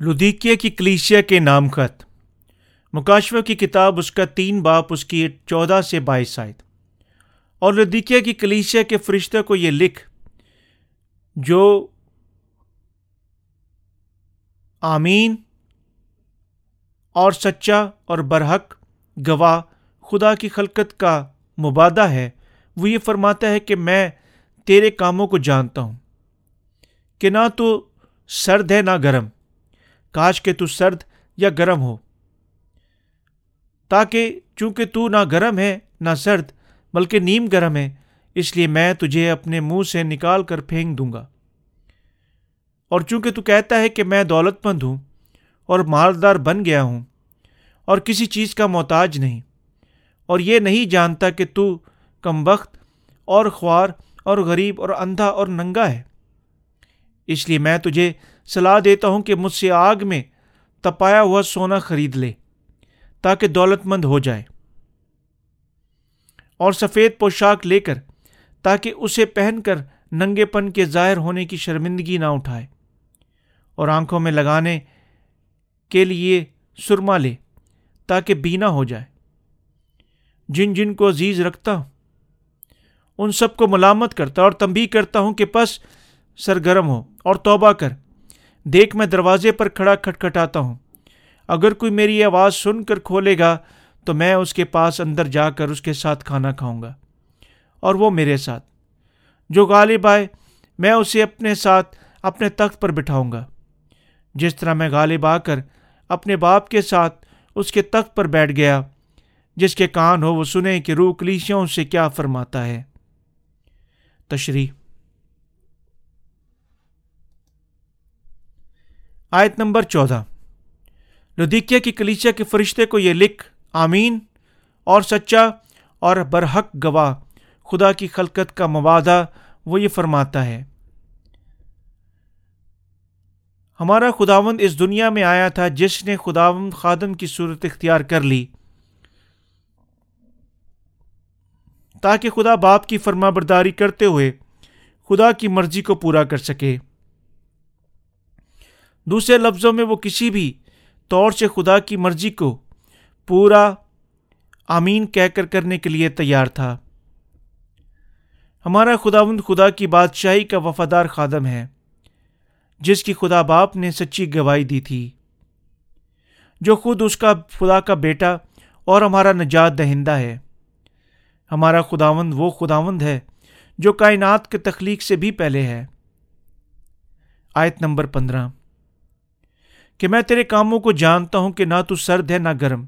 لدیکیہ کی کلیشیا کے نام خط مکاشوہ کی کتاب اس کا تین باپ، اس کی چودہ سے بائیس آئے اور لدیکیہ کی کلیشیا کے فرشتہ کو یہ لکھ، جو آمین اور سچا اور برحق گواہ خدا کی خلقت کا مبادہ ہے، وہ یہ فرماتا ہے کہ میں تیرے کاموں کو جانتا ہوں، کہ نہ تو سرد ہے نہ گرم۔ کاش کہ تو سرد یا گرم ہو۔ تاکہ چونکہ تو نہ گرم ہے، نہ سرد، بلکہ نیم گرم ہے، اس لیے میں تجھے اپنے منہ سے نکال کر پھینک دوں گا۔ اور چونکہ تو کہتا ہے کہ میں دولت مند ہوں اور مالدار بن گیا ہوں، اور کسی چیز کا محتاج نہیں، اور یہ نہیں جانتا کہ تو کم وقت اور خوار اور غریب اور اندھا اور ننگا ہے۔ اس لیے میں تجھے صلاح دیتا ہوں کہ مجھ سے آگ میں تپایا ہوا سونا خرید لے، تاکہ دولت مند ہو جائے۔ اور سفید پوشاک لے کر، تاکہ اسے پہن کر ننگے پن کے ظاہر ہونے کی شرمندگی نہ اٹھائے۔ اور آنکھوں میں لگانے کے لیے سرما لے، تاکہ بینا ہو جائے۔ جن جن کو عزیز رکھتا ہوں، ان سب کو ملامت کرتا اور تمبی کرتا ہوں کہ پس سرگرم ہو۔ اور توبہ کر۔ دیکھ، میں دروازے پر کھڑا کھٹکھٹاتا ہوں۔ اگر کوئی میری آواز سن کر کھولے گا، تو میں اس کے پاس اندر جا کر اس کے ساتھ کھانا کھاؤں گا۔ اور وہ میرے ساتھ۔ جو غالب آئے، میں اسے اپنے ساتھ اپنے تخت پر بٹھاؤں گا۔ جس طرح میں غالب آ کر اپنے باپ کے ساتھ اس کے تخت پر بیٹھ گیا، جس کے کان ہو، وہ سنے کہ روح کلیشیوں سے کیا فرماتا ہے۔ تشریح۔ آیت نمبر چودہ۔ لدیکیا کی کلیچیا کے فرشتے کو یہ لکھ، آمین۔ اور سچا اور برحق گواہ، خدا کی خلقت کا موادہ وہ یہ فرماتا ہے۔ ہمارا خداوند اس دنیا میں آیا تھا جس نے خداوند خادم کی صورت اختیار کر لی۔ تاکہ خدا باپ کی فرما برداری کرتے ہوئے خدا کی مرضی کو پورا کر سکے۔ دوسرے لفظوں میں وہ کسی بھی طور سے خدا کی مرضی کو پورا آمین کہہ کر کرنے کے لیے تیار تھا۔ ہمارا خداوند خدا کی بادشاہی کا وفادار خادم ہے، جس کی خدا باپ نے سچی گواہی دی تھی۔ جو خود اس کا خدا کا بیٹا اور ہمارا نجات دہندہ ہے۔ ہمارا خداوند وہ خداوند ہے جو کائنات کے تخلیق سے بھی پہلے ہے۔ آیت نمبر پندرہ۔ کہ میں تیرے کاموں کو جانتا ہوں کہ نہ تو سرد ہے نہ گرم۔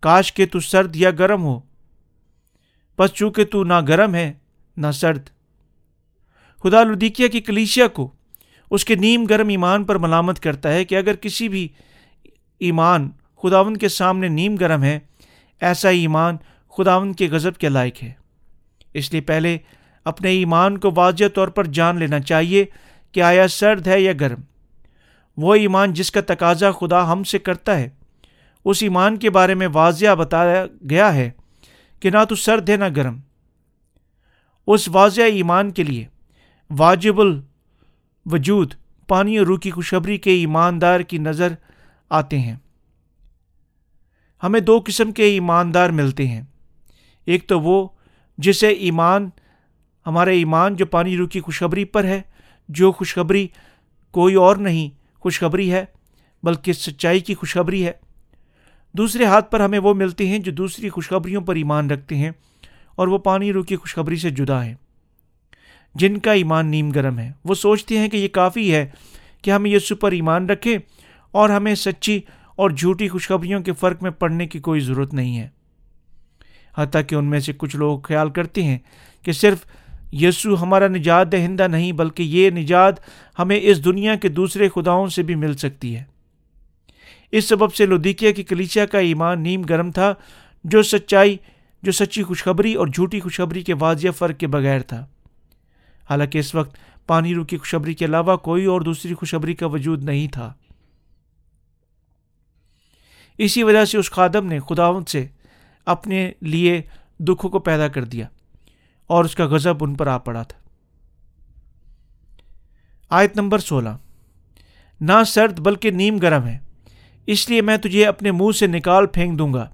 کاش کہ تو سرد یا گرم ہو، بس چونکہ تو نہ گرم ہے نہ سرد۔ خدا لدیکیا کی کلیشیا کو، اس کے نیم گرم ایمان پر ملامت کرتا ہے کہ اگر کسی بھی ایمان خداون کے سامنے نیم گرم ہے، ایسا ایمان خداون کے غضب کے لائق ہے۔ اس لیے پہلے اپنے ایمان کو واضح طور پر جان لینا چاہیے کہ آیا سرد ہے یا گرم۔ وہ ایمان جس کا تقاضا خدا ہم سے کرتا ہے۔ اس ایمان کے بارے میں واضح بتایا گیا ہے کہ نہ تو سرد ہے نہ گرم۔ اس واضح ایمان کے لیے واجب الوجود، پانی اور روح کی خوشبری کے ایماندار کی نظر آتے ہیں۔ ہمیں دو قسم کے ایماندار ملتے ہیں۔ ایک تو وہ جسے ایمان ہمارا ایمان جو پانی، روح کی خوشخبری پر ہے، جو خوشخبری کوئی اور نہیں خوشخبری ہے، بلکہ سچائی کی خوشخبری ہے۔ دوسرے ہاتھ پر ہمیں وہ ملتے ہیں جو دوسری خوشخبریوں پر ایمان رکھتے ہیں اور وہ پانی رو کی خوشخبری سے جدا ہیں۔ جن کا ایمان نیم گرم ہے۔ وہ سوچتے ہیں کہ یہ کافی ہے کہ ہم یسو پر ایمان رکھیں اور ہمیں سچی اور جھوٹی خوشخبریوں کے فرق میں پڑھنے کی کوئی ضرورت نہیں ہے۔ حتیٰ کہ ان میں سے کچھ لوگ خیال کرتے ہیں کہ صرف یسو ہمارا نجات دہندہ نہیں، بلکہ یہ نجات ہمیں اس دنیا کے دوسرے خداؤں سے بھی مل سکتی ہے۔ اس سبب سے لدیکیا کی کلیچیا کا ایمان نیم گرم تھا، جو سچائی، جو سچی خوشخبری اور جھوٹی خوشخبری کے واضح فرق کے بغیر تھا۔ حالانکہ اس وقت پانی رو کی خوشخبری کے علاوہ کوئی اور دوسری خوشخبری کا وجود نہیں تھا۔ اسی وجہ سے اس خادم نے خداون سے اپنے لیے دکھوں کو پیدا کر دیا۔ اور اس کا غضب ان پر آ پڑا تھا۔ آیت نمبر سولہ۔ نہ سرد بلکہ نیم گرم ہے۔ اس لیے میں تجھے اپنے منہ سے نکال پھینک دوں گا۔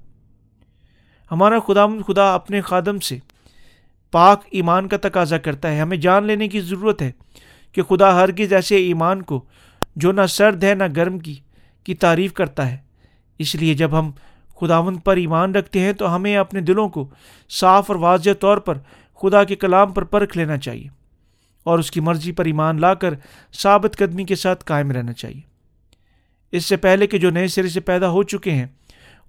ہمارا خدا خدا اپنے خادم سے پاک ایمان کا تقاضا کرتا ہے۔ ہمیں جان لینے کی ضرورت ہے کہ خدا ہرگز ایسے ایمان کو جو نہ سرد ہے، نہ گرم کی کی تعریف کرتا ہے۔ اس لیے جب ہم خداون پر ایمان رکھتے ہیں تو ہمیں اپنے دلوں کو صاف اور واضح طور پر خدا کے کلام پر پرکھ لینا چاہیے اور اس کی مرضی پر ایمان لا کر ثابت قدمی کے ساتھ قائم رہنا چاہیے۔ اس سے پہلے کہ جو نئے سرے سے پیدا ہو چکے ہیں،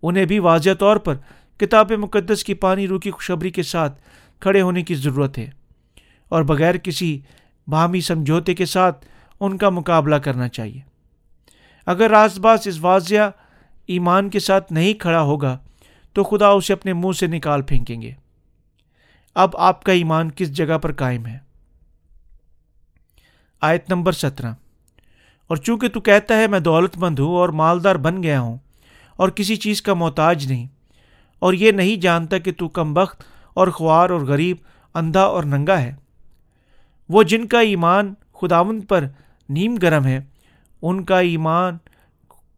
انہیں بھی واضح طور پر کتاب مقدس کی پانی روح کی خوشبری کے ساتھ کھڑے ہونے کی ضرورت ہے اور بغیر کسی باہمی سمجھوتے کے ساتھ ان کا مقابلہ کرنا چاہیے۔ اگر راست باز اس واضح ایمان کے ساتھ نہیں کھڑا ہوگا، تو خدا اسے اپنے منہ سے نکال پھینکیں گے۔ اب آپ کا ایمان کس جگہ پر قائم ہے؟ آیت نمبر سترہ۔ اور چونکہ تو کہتا ہے میں دولت مند ہوں اور مالدار بن گیا ہوں اور کسی چیز کا محتاج نہیں، اور یہ نہیں جانتا کہ تو کم بخت اور خوار اور غریب، اندھا اور ننگا ہے۔ وہ جن کا ایمان خداون پر نیم گرم ہے، ان کا ایمان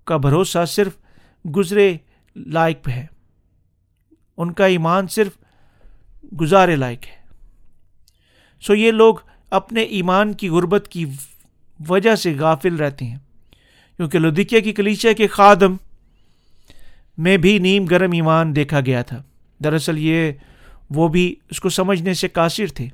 کا بھروسہ صرف گزرے لائق ہے۔ ان کا ایمان صرف گزارے لائق ہے۔ سو یہ لوگ اپنے ایمان کی غربت کی وجہ سے غافل رہتے ہیں۔ کیونکہ لدھکیا کی کلیچیا کے خادم میں بھی نیم گرم ایمان دیکھا گیا تھا۔ دراصل یہ وہ بھی اس کو سمجھنے سے قاصر تھے۔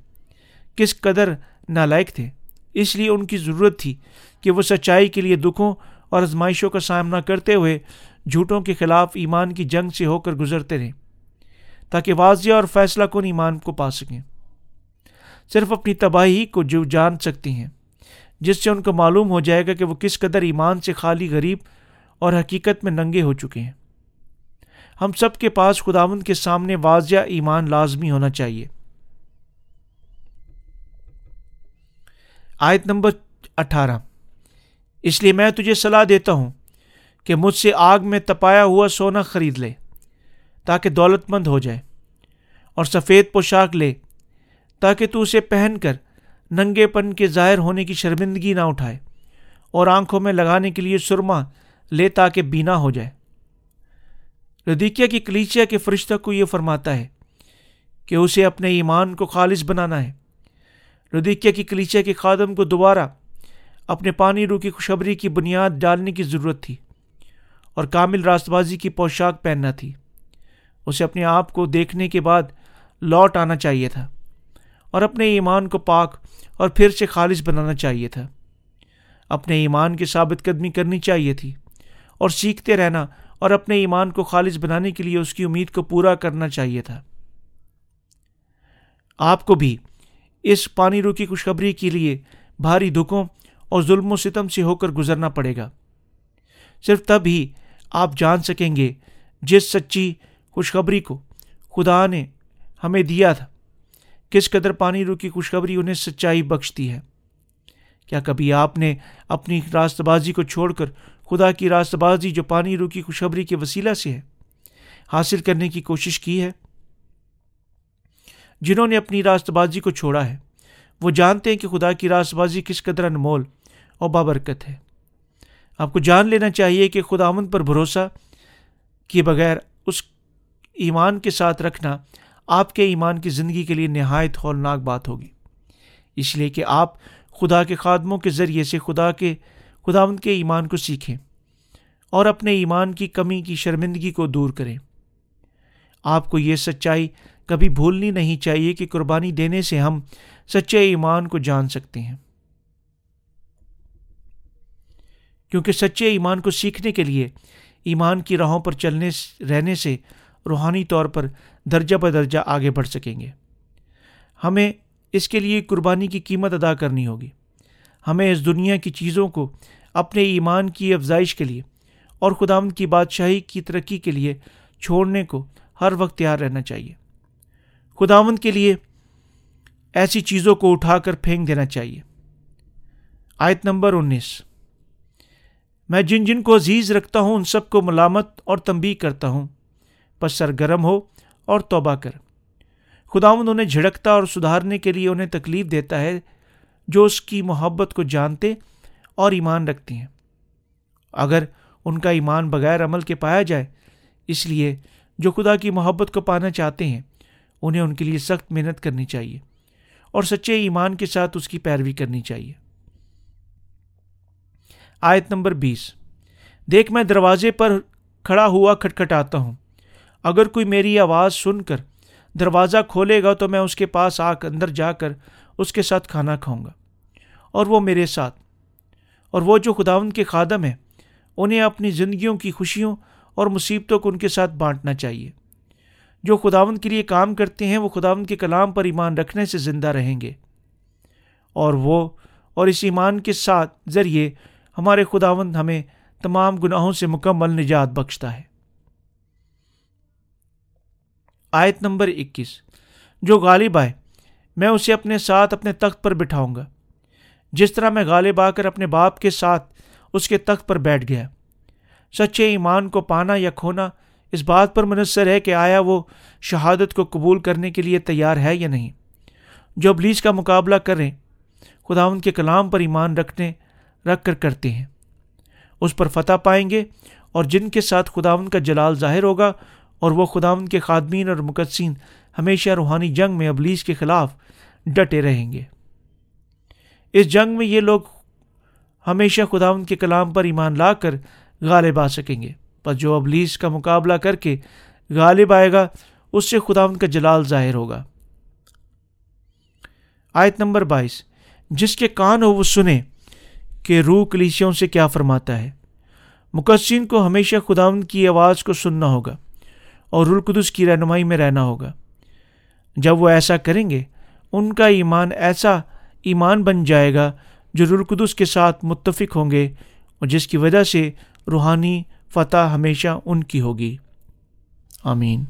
کس قدر نالائق تھے۔ اس لیے ان کی ضرورت تھی کہ وہ سچائی کے لیے دکھوں اور آزمائشوں کا سامنا کرتے ہوئے جھوٹوں کے خلاف ایمان کی جنگ سے ہو کر گزرتے رہیں۔ تاکہ واضح اور فیصلہ کن ایمان کو پا سکیں۔ صرف اپنی تباہی کو جو جان سکتی ہیں، جس سے ان کو معلوم ہو جائے گا کہ وہ کس قدر ایمان سے خالی غریب اور حقیقت میں ننگے ہو چکے ہیں۔ ہم سب کے پاس خداون کے سامنے واضح ایمان لازمی ہونا چاہیے۔ آیت نمبر اٹھارہ۔ اس لیے میں تجھے صلاح دیتا ہوں کہ مجھ سے آگ میں تپایا ہوا سونا خرید لے۔ تاکہ دولت مند ہو جائے اور سفید پوشاک لے، تاکہ تو اسے پہن کر ننگے پن کے ظاہر ہونے کی شرمندگی نہ اٹھائے اور آنکھوں میں لگانے کے لیے سرما لے تاکہ بینا ہو جائے۔ ردیکیا کی کلیچیا کے فرشتہ کو یہ فرماتا ہے کہ اسے اپنے ایمان کو خالص بنانا ہے۔ ردیکیا کی کلیچیا کے خادم کو دوبارہ اپنے پانی رو کی خوشبری کی بنیاد ڈالنے کی ضرورت تھی اور کامل راست بازی کی پوشاک پہننا تھی۔ اسے اپنے آپ کو دیکھنے کے بعد لوٹ آنا چاہیے تھا اور اپنے ایمان کو پاک اور پھر سے خالص بنانا چاہیے تھا۔ اپنے ایمان کی ثابت قدمی کرنی چاہیے تھی اور سیکھتے رہنا اور اپنے ایمان کو خالص بنانے کے لیے اس کی امید کو پورا کرنا چاہیے تھا۔ آپ کو بھی اس پانی رو کی خوشخبری کے لیے بھاری دکھوں اور ظلم و ستم سے ہو کر گزرنا پڑے گا۔ صرف تب ہی آپ جان سکیں گے جس سچی خوشخبری کو۔ خدا نے ہمیں دیا تھا۔ کس قدر پانی رو کی خوشخبری انہیں سچائی بخشتی ہے۔ کیا کبھی آپ نے اپنی راست بازی کو چھوڑ کر خدا کی راست بازی جو پانی رو کی خوشخبری کے وسیلہ سے ہے، حاصل کرنے کی کوشش کی ہے؟ جنہوں نے اپنی راست بازی کو چھوڑا ہے، وہ جانتے ہیں کہ خدا کی راست بازی کس قدر انمول اور بابرکت ہے۔ آپ کو جان لینا چاہیے کہ خدا امن پر بھروسہ کیے بغیر اس ایمان کے ساتھ رکھنا آپ کے ایمان کی زندگی کے لیے نہایت ہولناک بات ہوگی۔ اس لیے کہ آپ خدا کے خادموں کے ذریعے سے خدا کے خداون کے ایمان کو سیکھیں اور اپنے ایمان کی کمی کی شرمندگی کو دور کریں۔ آپ کو یہ سچائی کبھی بھولنی نہیں چاہیے کہ قربانی دینے سے ہم سچے ایمان کو جان سکتے ہیں۔ کیونکہ سچے ایمان کو سیکھنے کے لیے ایمان کی راہوں پر چلنے رہنے سے روحانی طور پر درجہ بدرجہ آگے بڑھ سکیں گے۔ ہمیں اس کے لیے قربانی کی قیمت ادا کرنی ہوگی۔ ہمیں اس دنیا کی چیزوں کو اپنے ایمان کی افزائش کے لیے اور خدام کی بادشاہی کی ترقی کے لیے چھوڑنے کو ہر وقت تیار رہنا چاہیے۔ خداون کے لیے ایسی چیزوں کو اٹھا کر پھینک دینا چاہیے۔ آیت نمبر انیس۔ میں جن جن کو عزیز رکھتا ہوں، ان سب کو ملامت اور تنبی کرتا ہوں۔ بس سرگرم ہو اور توبہ کر۔ خداون انہیں جھڑکتا اور سدھارنے کے لیے انہیں تکلیف دیتا ہے جو اس کی محبت کو جانتے اور ایمان رکھتے ہیں۔ اگر ان کا ایمان بغیر عمل کے پایا جائے، اس لیے جو خدا کی محبت کو پانا چاہتے ہیں، انہیں ان کے لیے سخت محنت کرنی چاہیے اور سچے ایمان کے ساتھ اس کی پیروی کرنی چاہیے۔ آیت نمبر بیس۔ دیکھ، میں دروازے پر کھڑا ہوا کھٹکھٹاتا ہوں۔ اگر کوئی میری آواز سن کر دروازہ کھولے گا تو میں اس کے پاس آ کر اندر جا کر اس کے ساتھ کھانا کھاؤں گا۔ اور وہ میرے ساتھ، اور وہ جو خداون کے خادم ہیں، انہیں اپنی زندگیوں کی خوشیوں اور مصیبتوں کو ان کے ساتھ بانٹنا چاہیے۔ جو خداون کے لیے کام کرتے ہیں، وہ خداون کے کلام پر ایمان رکھنے سے زندہ رہیں گے۔ اور وہ اور اس ایمان کے ساتھ ذریعے ہمارے خداون ہمیں تمام گناہوں سے مکمل نجات بخشتا ہے۔ آیت نمبر اکیس۔ جو غالب آئے، میں اسے اپنے ساتھ اپنے تخت پر بٹھاؤں گا۔ جس طرح میں غالب آ کر اپنے باپ کے ساتھ اس کے تخت پر بیٹھ گیا۔ سچے ایمان کو پانا یا کھونا اس بات پر منحصر ہے کہ آیا وہ شہادت کو قبول کرنے کے لیے تیار ہے یا نہیں۔ جو ابلیس کا مقابلہ کریں خدا ان کے کلام پر ایمان رکھنے، رکھ کر کرتے ہیں۔ اس پر فتح پائیں گے اور جن کے ساتھ خداون کا جلال ظاہر ہوگا اور وہ خداون کے خادمین اور مقدسین ہمیشہ روحانی جنگ میں ابلیس کے خلاف ڈٹے رہیں گے۔ اس جنگ میں یہ لوگ ہمیشہ خداون کے کلام پر ایمان لا کر غالب آ سکیں گے، پر جو ابلیس کا مقابلہ کر کے غالب آئے گا، اس سے خداون کا جلال ظاہر ہوگا۔ آیت نمبر بائیس، جس کے کان ہو وہ سنے کہ روح کلیسیوں سے کیا فرماتا ہے۔ مقصین کو ہمیشہ خداون کی آواز کو سننا ہوگا۔ اور رلقدس کی رہنمائی میں رہنا ہوگا۔ جب وہ ایسا کریں گے، ان کا ایمان ایسا ایمان بن جائے گا جو رلقدس کے ساتھ متفق ہوں گے، اور جس کی وجہ سے روحانی فتح ہمیشہ ان کی ہوگی۔ آمین۔